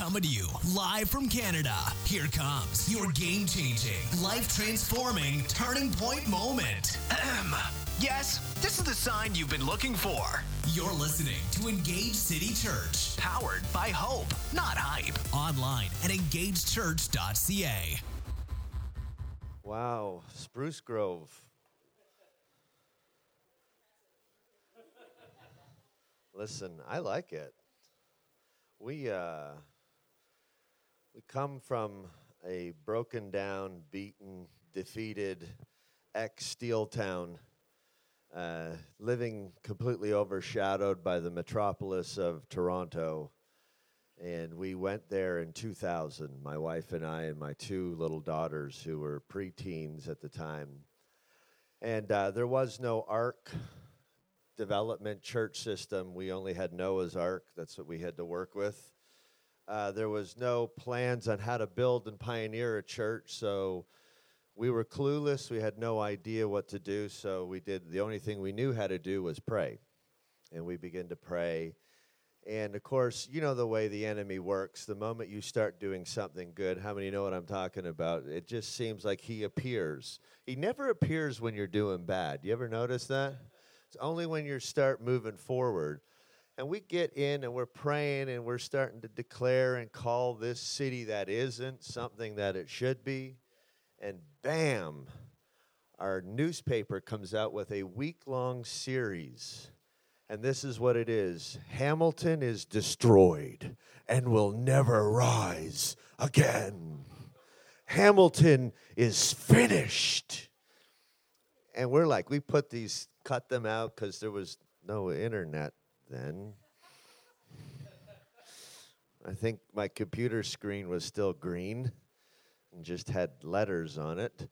Coming to you live from Canada. Here comes your game changing, life transforming turning point moment. Ahem. Yes, this is the sign you've been looking for. You're listening to Engage City Church, Powered by hope, not hype. online at engagechurch.ca. Wow, Spruce Grove. Listen, I like it. We uh, we come from a broken down, beaten, defeated ex steel town, uh, living completely overshadowed by the metropolis of Toronto. And we went there in 2000, my wife and I, and my two little daughters who were preteens at the time. And uh, there was no ARC development church system. We only had Noah's Ark. That's what we had to work with. Uh, there was no plans on how to build and pioneer a church, so we were clueless. We had no idea what to do, so we did the only thing we knew how to do was pray. And we began to pray. And of course, you know the way the enemy works. The moment you start doing something good, how many know what I'm talking about? It just seems like he appears. He never appears when you're doing bad. Do you ever notice that? It's only when you start moving forward. And we get in and we're praying and we're starting to declare and call this city that isn't something that it should be. And bam, our newspaper comes out with a week long series. And this is what it is Hamilton is destroyed and will never rise again. Hamilton is finished. And we're like, we put these, cut them out because there was no internet then. I think my computer screen was still green and just had letters on it.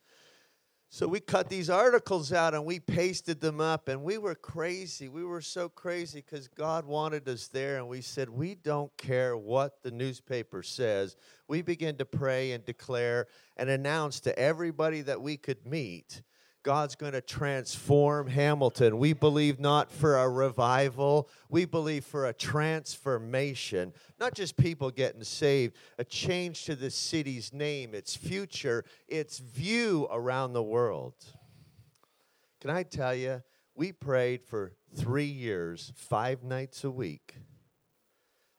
So we cut these articles out and we pasted them up, and we were crazy. We were so crazy because God wanted us there, and we said, We don't care what the newspaper says. We began to pray and declare and announce to everybody that we could meet God's going to transform Hamilton. We believe not for a revival, we believe for a transformation. Not just people getting saved, a change to the city's name, its future, its view around the world. Can I tell you, we prayed for three years, five nights a week.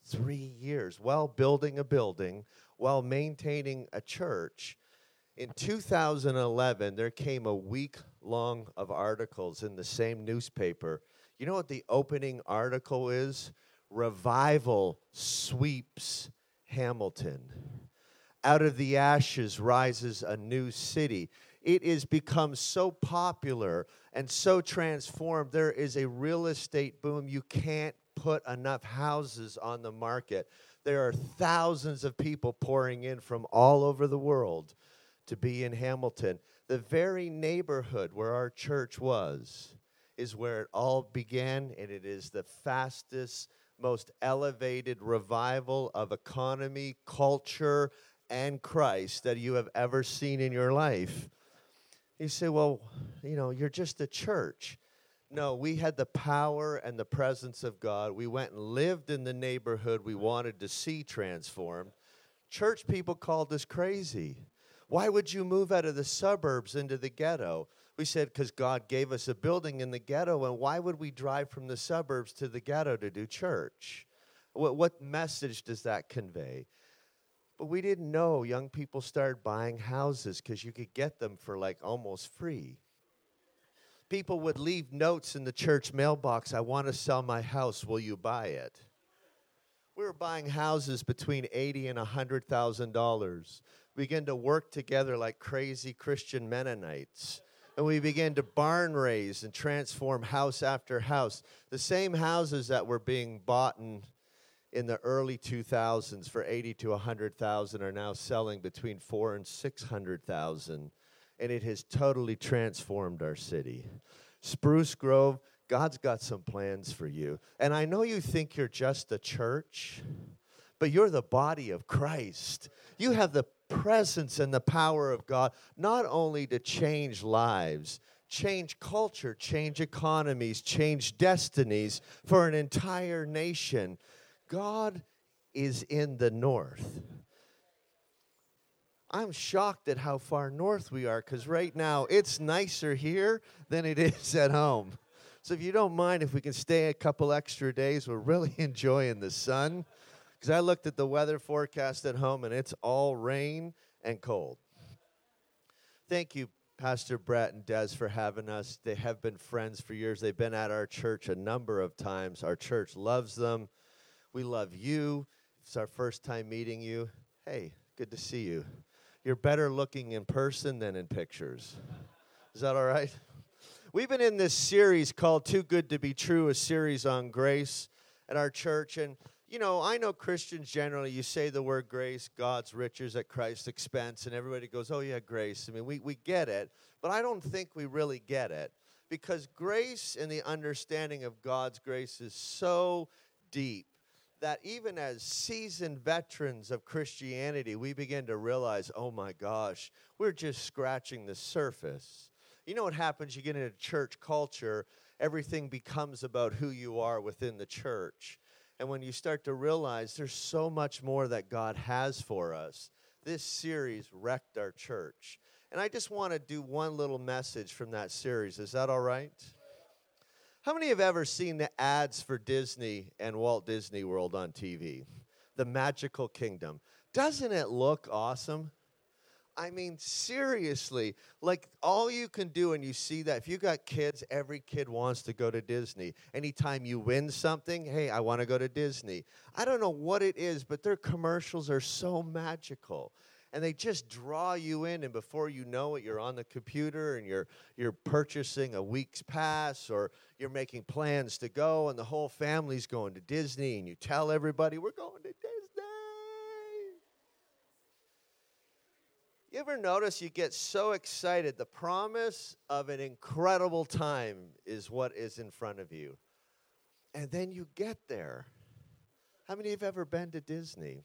Three years while building a building, while maintaining a church in 2011, there came a week long of articles in the same newspaper. You know what the opening article is? Revival sweeps Hamilton. Out of the ashes rises a new city. It has become so popular and so transformed. There is a real estate boom. You can't put enough houses on the market. There are thousands of people pouring in from all over the world to be in Hamilton. The very neighborhood where our church was is where it all began, and it is the fastest, most elevated revival of economy, culture, and Christ that you have ever seen in your life. You say, well, you know, you're just a church. No, we had the power and the presence of God. We went and lived in the neighborhood we wanted to see transformed. Church people called us crazy. Why would you move out of the suburbs into the ghetto? We said, because God gave us a building in the ghetto, and why would we drive from the suburbs to the ghetto to do church? What, what message does that convey? But we didn't know young people started buying houses because you could get them for like almost free. People would leave notes in the church mailbox I want to sell my house, will you buy it? We were buying houses between eighty and hundred thousand dollars began to work together like crazy Christian Mennonites. And we began to barn raise and transform house after house. The same houses that were being bought in, in the early 2000s for 80 to 100,000 are now selling between 4 and 600,000. And it has totally transformed our city. Spruce Grove, God's got some plans for you. And I know you think you're just a church, but you're the body of Christ. You have the presence and the power of God, not only to change lives, change culture, change economies, change destinies for an entire nation. God is in the north. I'm shocked at how far north we are because right now it's nicer here than it is at home. So if you don't mind, if we can stay a couple extra days, we're really enjoying the sun. Because I looked at the weather forecast at home and it's all rain and cold. Thank you, Pastor Brett and Des, for having us. They have been friends for years. They've been at our church a number of times. Our church loves them. We love you. It's our first time meeting you. Hey, good to see you. You're better looking in person than in pictures. Is that all right? We've been in this series called Too Good to Be True, a series on grace at our church. And, you know, I know Christians generally, you say the word grace, God's riches at Christ's expense, and everybody goes, oh, yeah, grace. I mean, we, we get it, but I don't think we really get it because grace and the understanding of God's grace is so deep that even as seasoned veterans of Christianity, we begin to realize, oh my gosh, we're just scratching the surface. You know what happens? You get into church culture, everything becomes about who you are within the church. And when you start to realize there's so much more that God has for us, this series wrecked our church. And I just want to do one little message from that series. Is that all right? How many have ever seen the ads for Disney and Walt Disney World on TV? The Magical Kingdom. Doesn't it look awesome? I mean, seriously, like all you can do, and you see that if you got kids, every kid wants to go to Disney. Anytime you win something, hey, I want to go to Disney. I don't know what it is, but their commercials are so magical and they just draw you in and before you know it you're on the computer and you're you're purchasing a week's pass or you're making plans to go and the whole family's going to Disney and you tell everybody we're going to Disney. You ever notice you get so excited the promise of an incredible time is what is in front of you. And then you get there. How many of you have ever been to Disney?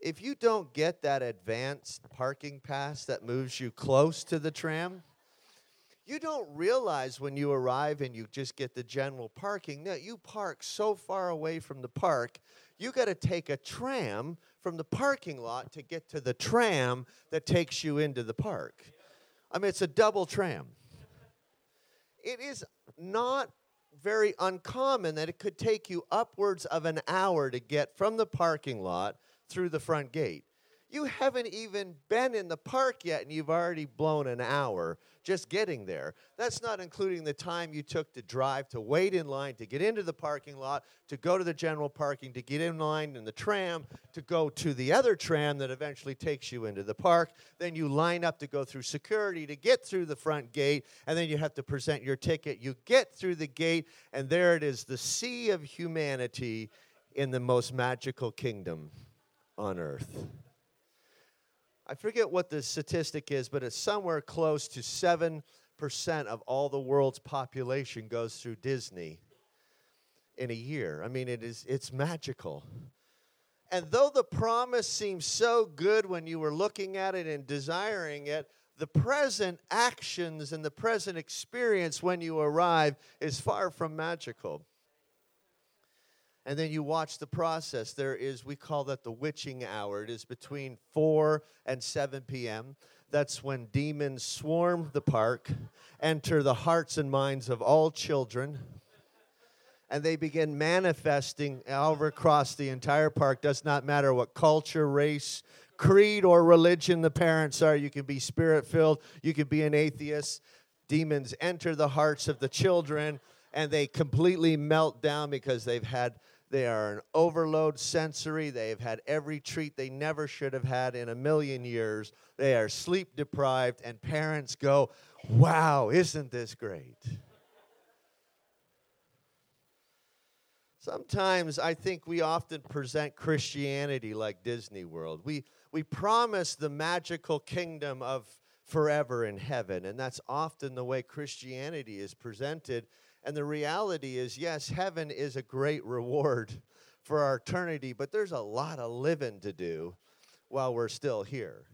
if you don't get that advanced parking pass that moves you close to the tram, you don't realize when you arrive and you just get the general parking that you park so far away from the park, you got to take a tram from the parking lot to get to the tram that takes you into the park. I mean, it's a double tram. It is not very uncommon that it could take you upwards of an hour to get from the parking lot through the front gate. You haven't even been in the park yet, and you've already blown an hour just getting there. That's not including the time you took to drive, to wait in line, to get into the parking lot, to go to the general parking, to get in line in the tram, to go to the other tram that eventually takes you into the park. Then you line up to go through security to get through the front gate, and then you have to present your ticket. You get through the gate, and there it is the sea of humanity in the most magical kingdom on earth. I forget what the statistic is, but it's somewhere close to 7% of all the world's population goes through Disney in a year. I mean, it is it's magical. And though the promise seems so good when you were looking at it and desiring it, the present actions and the present experience when you arrive is far from magical and then you watch the process. There is, we call that the witching hour. It is between 4 and 7 p.m. That's when demons swarm the park, enter the hearts and minds of all children, and they begin manifesting all across the entire park. Does not matter what culture, race, creed, or religion the parents are. You can be spirit filled, you can be an atheist. Demons enter the hearts of the children and they completely melt down because they've had they are an overload sensory. They have had every treat they never should have had in a million years. They are sleep deprived, and parents go, Wow, isn't this great? Sometimes I think we often present Christianity like Disney World. We, we promise the magical kingdom of forever in heaven, and that's often the way Christianity is presented and the reality is, yes, heaven is a great reward for our eternity, but there's a lot of living to do while we're still here.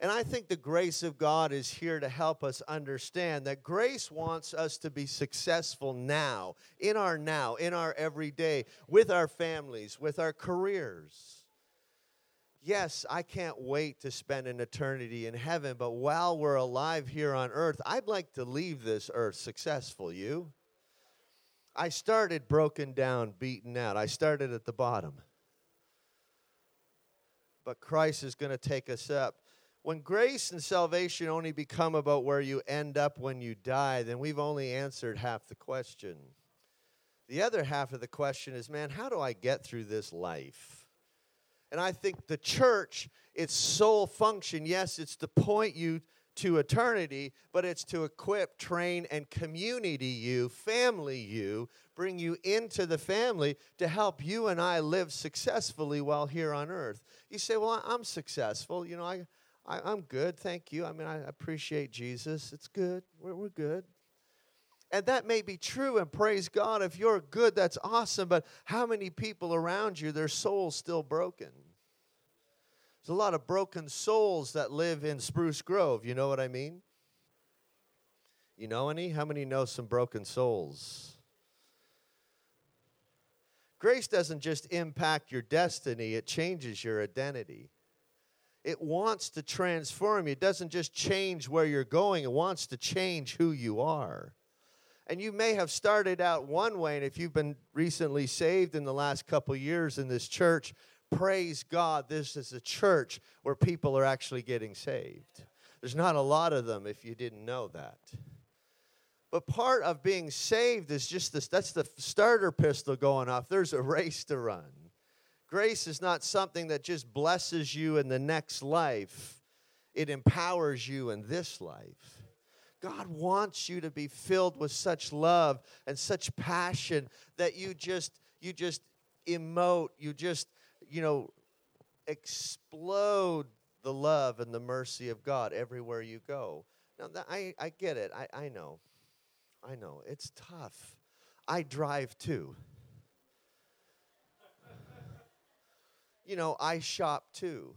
And I think the grace of God is here to help us understand that grace wants us to be successful now, in our now, in our everyday, with our families, with our careers. Yes, I can't wait to spend an eternity in heaven, but while we're alive here on earth, I'd like to leave this earth successful. You? I started broken down, beaten out. I started at the bottom. But Christ is going to take us up when grace and salvation only become about where you end up when you die, then we've only answered half the question. The other half of the question is, man, how do I get through this life? And I think the church, its sole function, yes, it's to point you to eternity, but it's to equip, train, and community you, family you, bring you into the family to help you and I live successfully while here on earth. You say, well, I'm successful. You know, I I, am good, thank you. I mean, I appreciate Jesus. It's good. We're, we're good. And that may be true, and praise God. If you're good, that's awesome. But how many people around you, their soul's still broken? There's a lot of broken souls that live in Spruce Grove. You know what I mean? You know any? How many know some broken souls? Grace doesn't just impact your destiny, it changes your identity. It wants to transform you. It doesn't just change where you're going, it wants to change who you are. And you may have started out one way, and if you've been recently saved in the last couple years in this church, praise God, this is a church where people are actually getting saved. There's not a lot of them if you didn't know that. But part of being saved is just this that's the starter pistol going off. There's a race to run. Grace is not something that just blesses you in the next life, it empowers you in this life. God wants you to be filled with such love and such passion that you just you just emote, you just, you know, explode the love and the mercy of God everywhere you go. Now, I, I get it. I, I know. I know. It's tough. I drive too. you know, I shop too.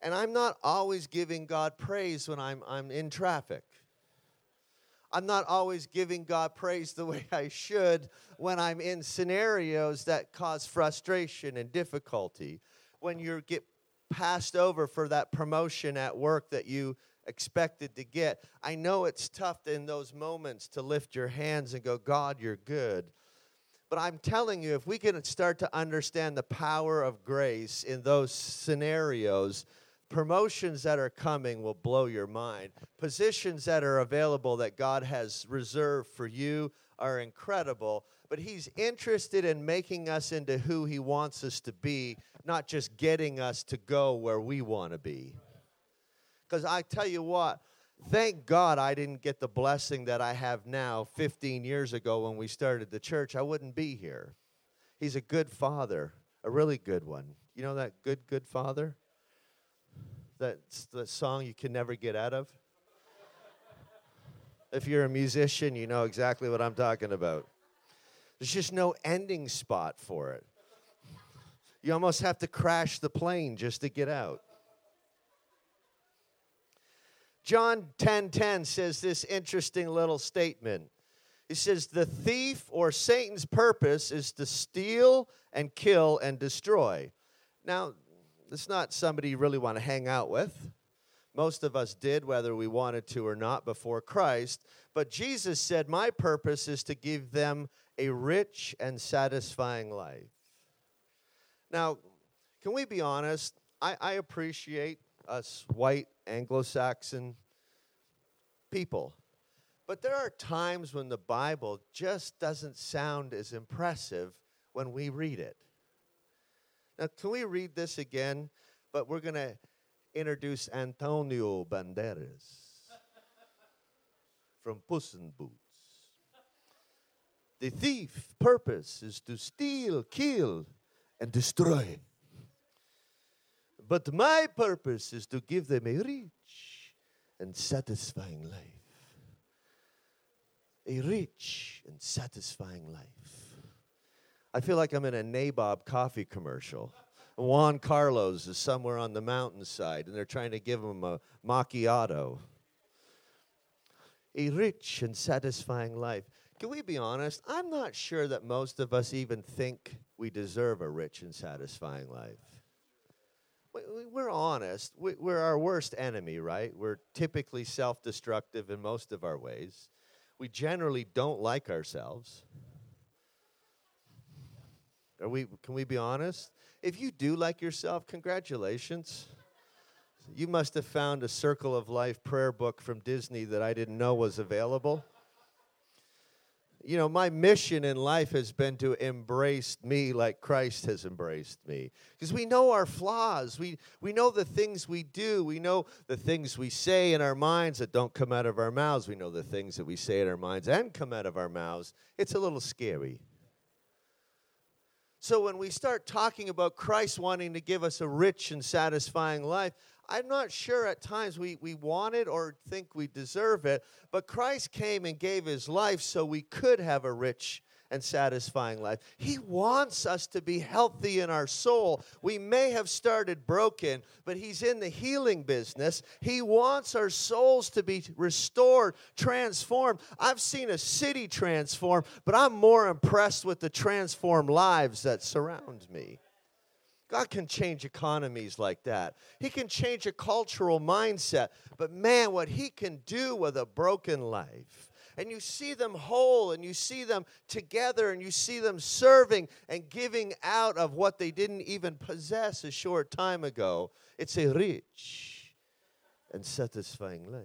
And I'm not always giving God praise when I'm, I'm in traffic. I'm not always giving God praise the way I should when I'm in scenarios that cause frustration and difficulty. When you get passed over for that promotion at work that you expected to get. I know it's tough in those moments to lift your hands and go, God, you're good. But I'm telling you, if we can start to understand the power of grace in those scenarios, promotions that are coming will blow your mind. Positions that are available that God has reserved for you are incredible. But He's interested in making us into who He wants us to be, not just getting us to go where we want to be. Because I tell you what, Thank God I didn't get the blessing that I have now 15 years ago when we started the church. I wouldn't be here. He's a good father, a really good one. You know that good, good father? That's the song you can never get out of? If you're a musician, you know exactly what I'm talking about. There's just no ending spot for it. You almost have to crash the plane just to get out. John 10:10 10, 10 says this interesting little statement. He says the thief or Satan's purpose is to steal and kill and destroy. Now, it's not somebody you really want to hang out with. Most of us did, whether we wanted to or not, before Christ. But Jesus said, My purpose is to give them a rich and satisfying life. Now, can we be honest? I, I appreciate us white Anglo Saxon people. But there are times when the Bible just doesn't sound as impressive when we read it. Now, can we read this again? But we're going to introduce Antonio Banderas from Puss in Boots. The thief purpose is to steal, kill, and destroy. But my purpose is to give them a rich and satisfying life. A rich and satisfying life. I feel like I'm in a Nabob coffee commercial. Juan Carlos is somewhere on the mountainside and they're trying to give him a macchiato. A rich and satisfying life. Can we be honest? I'm not sure that most of us even think we deserve a rich and satisfying life. We're honest. We're our worst enemy, right? We're typically self destructive in most of our ways. We generally don't like ourselves. Are we, can we be honest? If you do like yourself, congratulations. You must have found a Circle of Life prayer book from Disney that I didn't know was available you know, my mission in life has been to embrace me like Christ has embraced me. Because we know our flaws. We, we know the things we do. We know the things we say in our minds that don't come out of our mouths. We know the things that we say in our minds and come out of our mouths. It's a little scary. So when we start talking about Christ wanting to give us a rich and satisfying life, I'm not sure at times we, we want it or think we deserve it, but Christ came and gave his life so we could have a rich and satisfying life. He wants us to be healthy in our soul. We may have started broken, but He's in the healing business. He wants our souls to be restored, transformed. I've seen a city transform, but I'm more impressed with the transformed lives that surround me. God can change economies like that. He can change a cultural mindset. But man, what He can do with a broken life. And you see them whole and you see them together and you see them serving and giving out of what they didn't even possess a short time ago. It's a rich and satisfying life.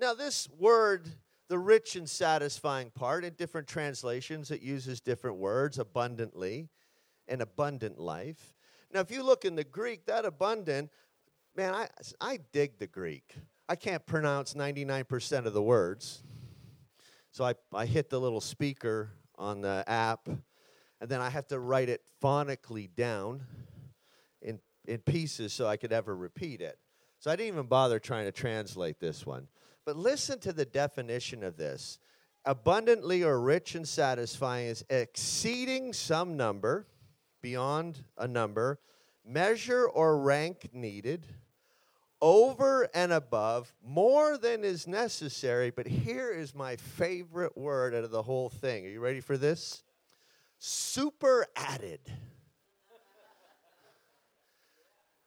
Now, this word the rich and satisfying part. In different translations, it uses different words abundantly, an abundant life. Now, if you look in the Greek, that abundant, man, I, I dig the Greek. I can't pronounce 99% of the words. So I, I hit the little speaker on the app, and then I have to write it phonically down in, in pieces so I could ever repeat it. So I didn't even bother trying to translate this one. But listen to the definition of this abundantly or rich and satisfying is exceeding some number, beyond a number, measure or rank needed, over and above, more than is necessary. But here is my favorite word out of the whole thing. Are you ready for this? Super added.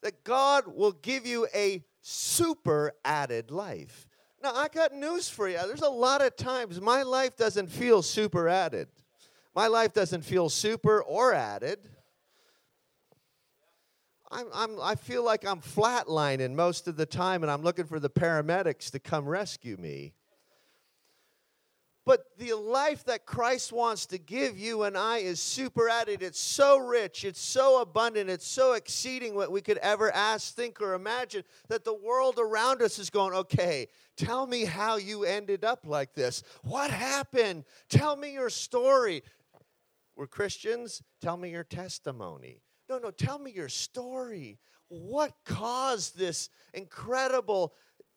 that God will give you a super added life. Now, I got news for you. There's a lot of times my life doesn't feel super added. My life doesn't feel super or added. I'm, I'm, I feel like I'm flatlining most of the time, and I'm looking for the paramedics to come rescue me. But the life that Christ wants to give you and I is super added. It's so rich, it's so abundant, it's so exceeding what we could ever ask, think, or imagine that the world around us is going, okay, tell me how you ended up like this. What happened? Tell me your story. We're Christians, tell me your testimony. No, no, tell me your story. What caused this incredible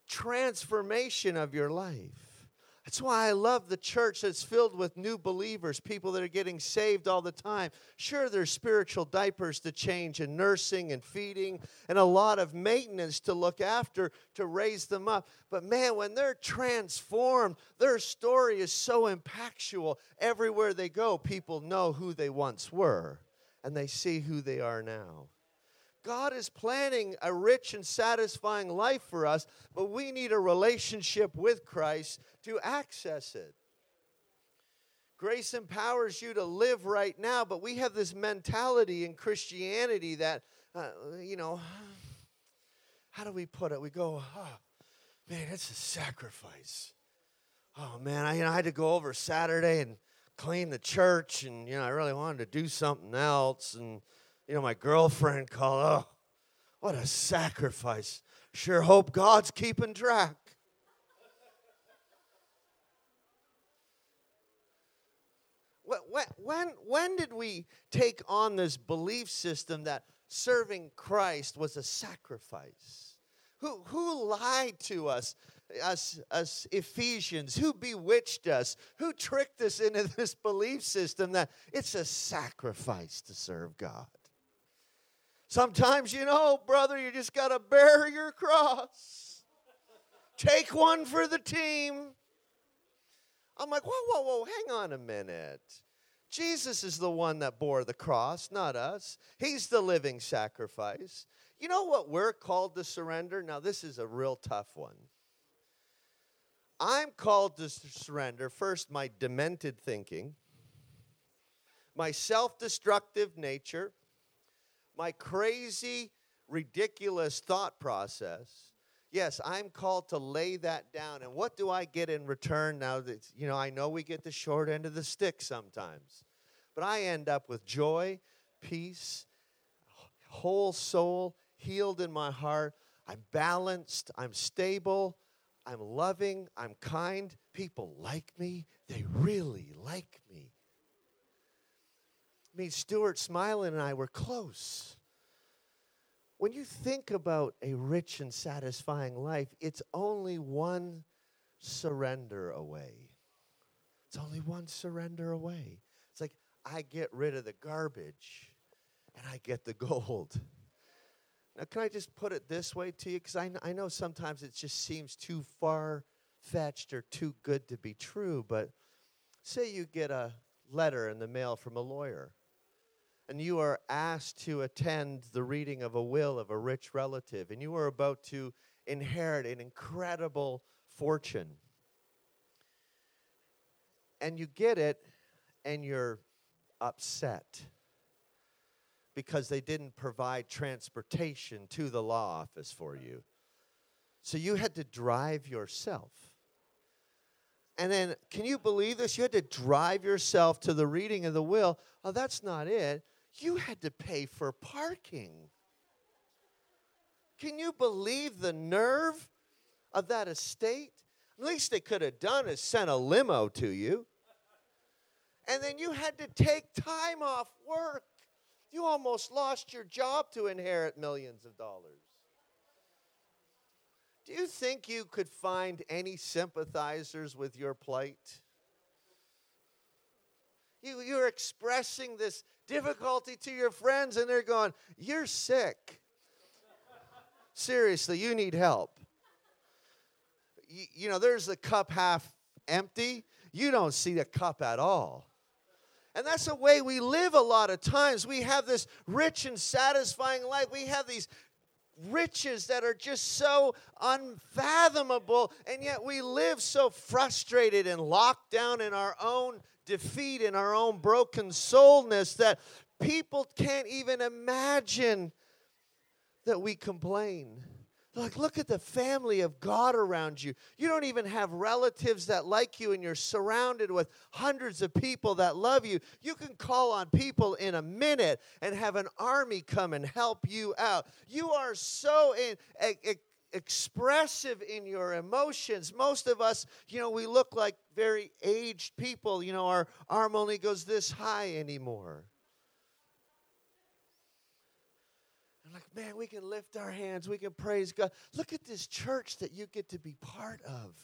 transformation of your life? That's why I love the church that's filled with new believers, people that are getting saved all the time. Sure, there's spiritual diapers to change, and nursing and feeding, and a lot of maintenance to look after to raise them up. But man, when they're transformed, their story is so impactful. Everywhere they go, people know who they once were, and they see who they are now. God is planning a rich and satisfying life for us, but we need a relationship with Christ to access it. Grace empowers you to live right now, but we have this mentality in Christianity that, uh, you know, how do we put it? We go, oh, man, it's a sacrifice. Oh, man, I, you know, I had to go over Saturday and clean the church, and, you know, I really wanted to do something else. And, you know, my girlfriend called, oh, what a sacrifice. Sure hope God's keeping track. When, when, when did we take on this belief system that serving Christ was a sacrifice? Who, who lied to us? Us, us Ephesians? Who bewitched us? Who tricked us into this belief system that it's a sacrifice to serve God? Sometimes, you know, brother, you just got to bear your cross. Take one for the team. I'm like, whoa, whoa, whoa, hang on a minute. Jesus is the one that bore the cross, not us. He's the living sacrifice. You know what we're called to surrender? Now, this is a real tough one. I'm called to surrender first my demented thinking, my self destructive nature, my crazy, ridiculous thought process. Yes, I'm called to lay that down. And what do I get in return now that, you know, I know we get the short end of the stick sometimes, but I end up with joy, peace, whole soul, healed in my heart. I'm balanced, I'm stable, I'm loving, I'm kind. People like me, they really like me. I mean, Stuart Smalley and I were close. When you think about a rich and satisfying life, it's only one surrender away. It's only one surrender away. It's like I get rid of the garbage and I get the gold. Now, can I just put it this way to you? Because I, I know sometimes it just seems too far fetched or too good to be true, but say you get a letter in the mail from a lawyer and you are asked to attend the reading of a will of a rich relative, and you are about to inherit an incredible fortune. And you get it, and you're upset because they didn't provide transportation to the law office for you. So you had to drive yourself. And then, can you believe this? You had to drive yourself to the reading of the will. Oh, that's not it you had to pay for parking. Can you believe the nerve of that estate? At least they could have done is sent a limo to you. And then you had to take time off work. You almost lost your job to inherit millions of dollars. Do you think you could find any sympathizers with your plight? You, you're expressing this difficulty to your friends, and they're going, You're sick. Seriously, you need help. You, you know, there's the cup half empty. You don't see the cup at all. And that's the way we live a lot of times. We have this rich and satisfying life. We have these riches that are just so unfathomable, and yet we live so frustrated and locked down in our own defeat in our own broken soulness that people can't even imagine that we complain. Like, look at the family of God around you. You don't even have relatives that like you, and you're surrounded with hundreds of people that love you. You can call on people in a minute and have an army come and help you out. You are so in, expressive in your emotions. Most of us, you know, we look like very aged people. You know, our arm only goes this high anymore. And like, man, we can lift our hands, we can praise God. Look at this church that you get to be part of.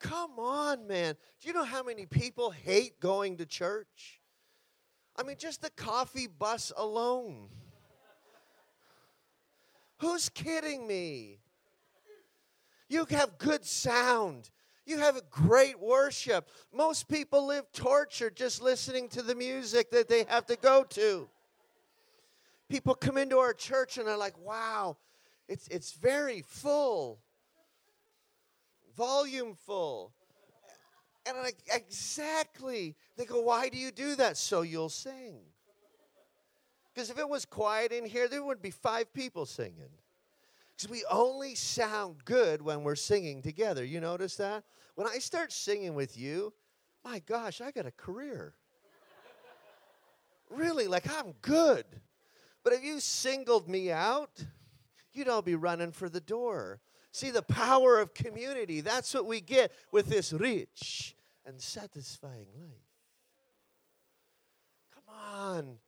Come on, man. Do you know how many people hate going to church? I mean, just the coffee bus alone. Who's kidding me? You have good sound. You have a great worship. Most people live tortured just listening to the music that they have to go to. People come into our church and they're like, wow, it's, it's very full, volume full. And I'm like, exactly. They go, why do you do that? So you'll sing. Because if it was quiet in here, there would be five people singing. Because we only sound good when we're singing together. You notice that? When I start singing with you, my gosh, I got a career. really, like I'm good. But if you singled me out, you'd all be running for the door. See, the power of community, that's what we get with this rich and satisfying life. Come on.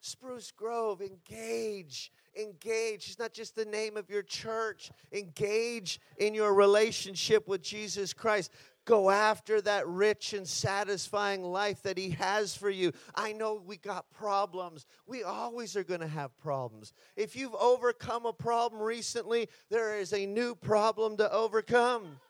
Spruce Grove, engage. Engage. It's not just the name of your church. Engage in your relationship with Jesus Christ. Go after that rich and satisfying life that He has for you. I know we got problems. We always are going to have problems. If you've overcome a problem recently, there is a new problem to overcome.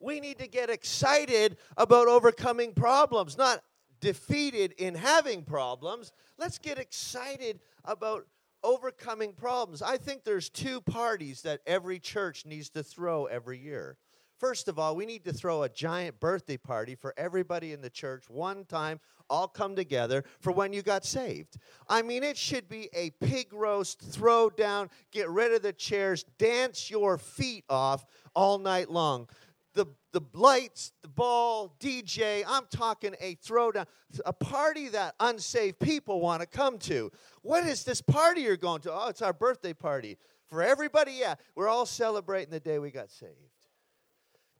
We need to get excited about overcoming problems, not defeated in having problems. Let's get excited about overcoming problems. I think there's two parties that every church needs to throw every year. First of all, we need to throw a giant birthday party for everybody in the church one time, all come together for when you got saved. I mean, it should be a pig roast, throw down, get rid of the chairs, dance your feet off all night long. The, the lights, the ball, DJ, I'm talking a throwdown, a party that unsaved people want to come to. What is this party you're going to? Oh, it's our birthday party. For everybody, yeah, we're all celebrating the day we got saved.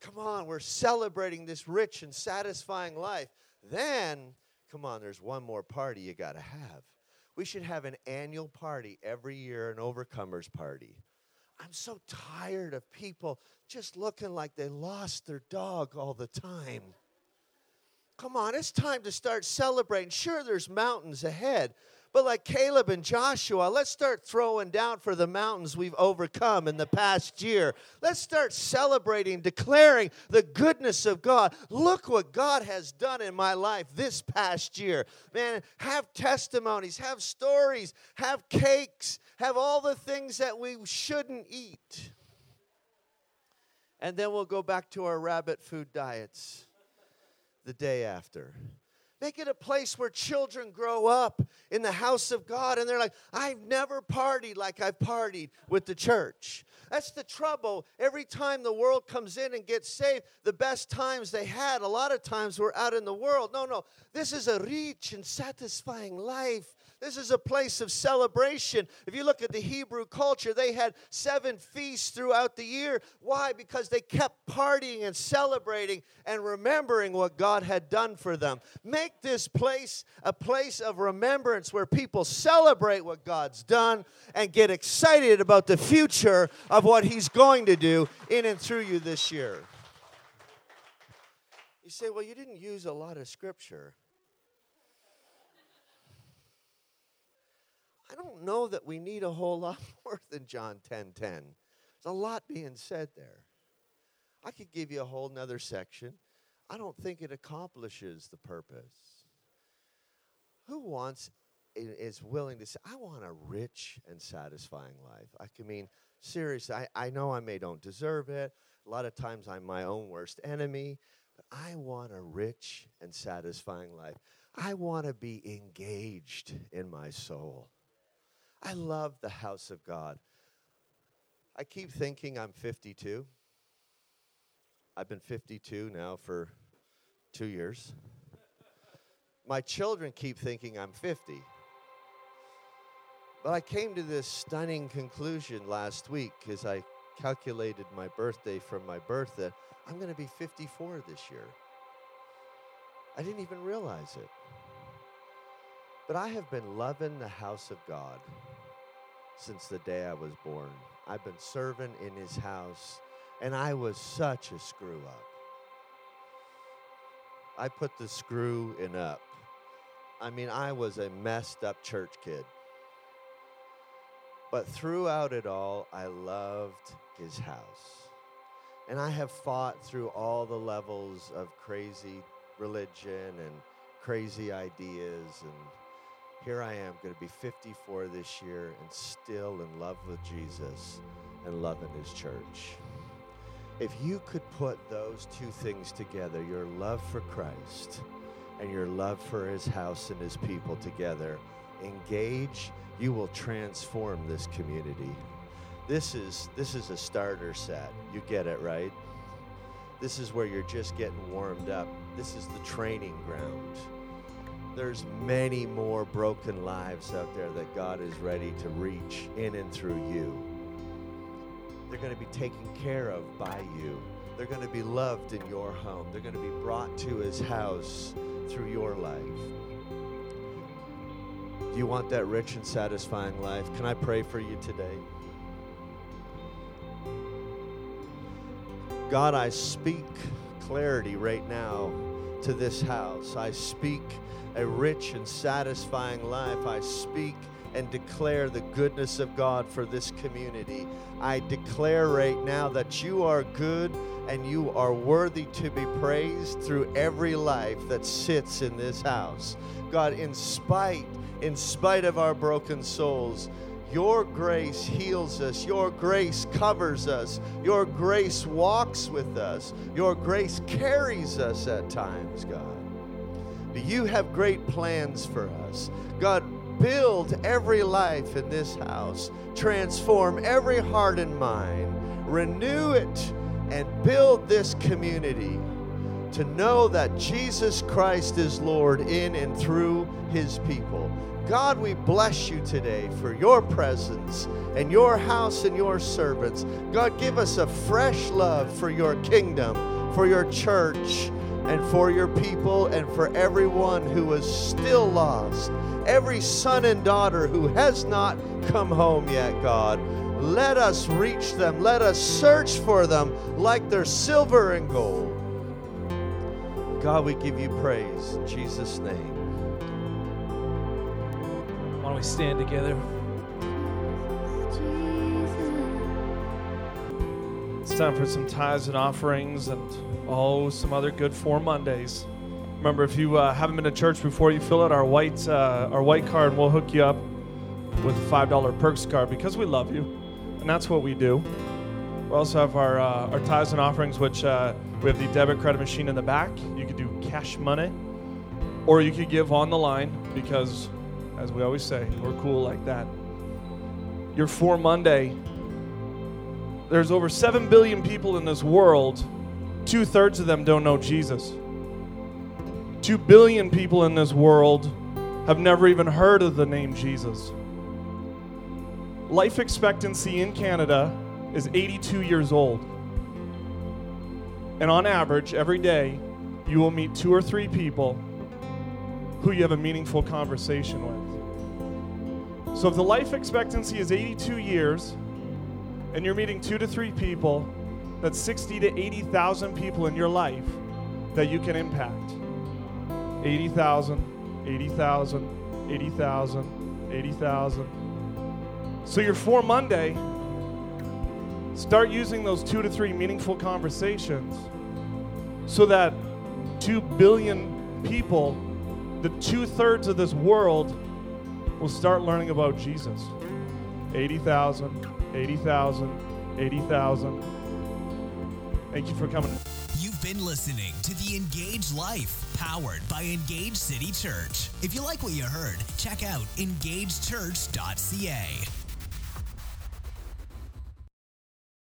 Come on, we're celebrating this rich and satisfying life. Then, come on, there's one more party you got to have. We should have an annual party every year, an overcomers party. I'm so tired of people just looking like they lost their dog all the time. Come on, it's time to start celebrating. Sure, there's mountains ahead, but like Caleb and Joshua, let's start throwing down for the mountains we've overcome in the past year. Let's start celebrating, declaring the goodness of God. Look what God has done in my life this past year. Man, have testimonies, have stories, have cakes, have all the things that we shouldn't eat. And then we'll go back to our rabbit food diets the day after. Make it a place where children grow up in the house of God and they're like, I've never partied like I've partied with the church. That's the trouble. Every time the world comes in and gets saved, the best times they had, a lot of times, were out in the world. No, no. This is a rich and satisfying life this is a place of celebration. If you look at the Hebrew culture, they had seven feasts throughout the year. Why? Because they kept partying and celebrating and remembering what God had done for them. Make this place a place of remembrance where people celebrate what God's done and get excited about the future of what He's going to do in and through you this year. You say, well, you didn't use a lot of scripture. I don't know that we need a whole lot more than John 10 10. There's a lot being said there. I could give you a whole nother section. I don't think it accomplishes the purpose. Who wants, is willing to say, I want a rich and satisfying life? I can mean, seriously, I, I know I may don't deserve it. A lot of times I'm my own worst enemy, but I want a rich and satisfying life. I want to be engaged in my soul. I love the house of God. I keep thinking I'm 52. I've been 52 now for two years. My children keep thinking I'm 50. But I came to this stunning conclusion last week as I calculated my birthday from my birth that I'm going to be 54 this year. I didn't even realize it. But I have been loving the house of God since the day I was born. I've been serving in his house, and I was such a screw up. I put the screw in up. I mean, I was a messed up church kid. But throughout it all, I loved his house. And I have fought through all the levels of crazy religion and crazy ideas and here I am, going to be 54 this year and still in love with Jesus and loving his church. If you could put those two things together, your love for Christ and your love for his house and his people together, engage, you will transform this community. This is this is a starter set. You get it, right? This is where you're just getting warmed up. This is the training ground there's many more broken lives out there that God is ready to reach in and through you. They're going to be taken care of by you. They're going to be loved in your home. They're going to be brought to his house through your life. Do you want that rich and satisfying life? Can I pray for you today? God, I speak clarity right now to this house. I speak a rich and satisfying life. I speak and declare the goodness of God for this community. I declare right now that you are good and you are worthy to be praised through every life that sits in this house. God, in spite in spite of our broken souls, your grace heals us. Your grace covers us. Your grace walks with us. Your grace carries us at times, God. You have great plans for us. God, build every life in this house, transform every heart and mind, renew it, and build this community to know that Jesus Christ is Lord in and through his people. God, we bless you today for your presence and your house and your servants. God, give us a fresh love for your kingdom, for your church, and for your people, and for everyone who is still lost. Every son and daughter who has not come home yet, God. Let us reach them. Let us search for them like they're silver and gold. God, we give you praise in Jesus' name. Don't we stand together? It's time for some tithes and offerings and oh, some other good for Mondays. Remember, if you uh, haven't been to church before, you fill out our white uh, our white card, and we'll hook you up with a five dollar perks card because we love you, and that's what we do. We also have our uh, our tithes and offerings, which uh, we have the debit credit machine in the back. You could do cash money, or you could give on the line because as we always say, we're cool like that. Your For Monday, there's over 7 billion people in this world, two thirds of them don't know Jesus. 2 billion people in this world have never even heard of the name Jesus. Life expectancy in Canada is 82 years old. And on average, every day, you will meet two or three people who you have a meaningful conversation with. So if the life expectancy is 82 years and you're meeting two to three people, that's 60 to 80,000 people in your life that you can impact. 80,000, 80,000, 80,000, 80,000. So your for Monday, start using those two to three meaningful conversations so that 2 billion people, the two thirds of this world, will start learning about Jesus. 80,000, 80,000, 80,000. Thank you for coming. You've been listening to The Engaged Life, powered by Engaged City Church. If you like what you heard, check out engagechurch.ca.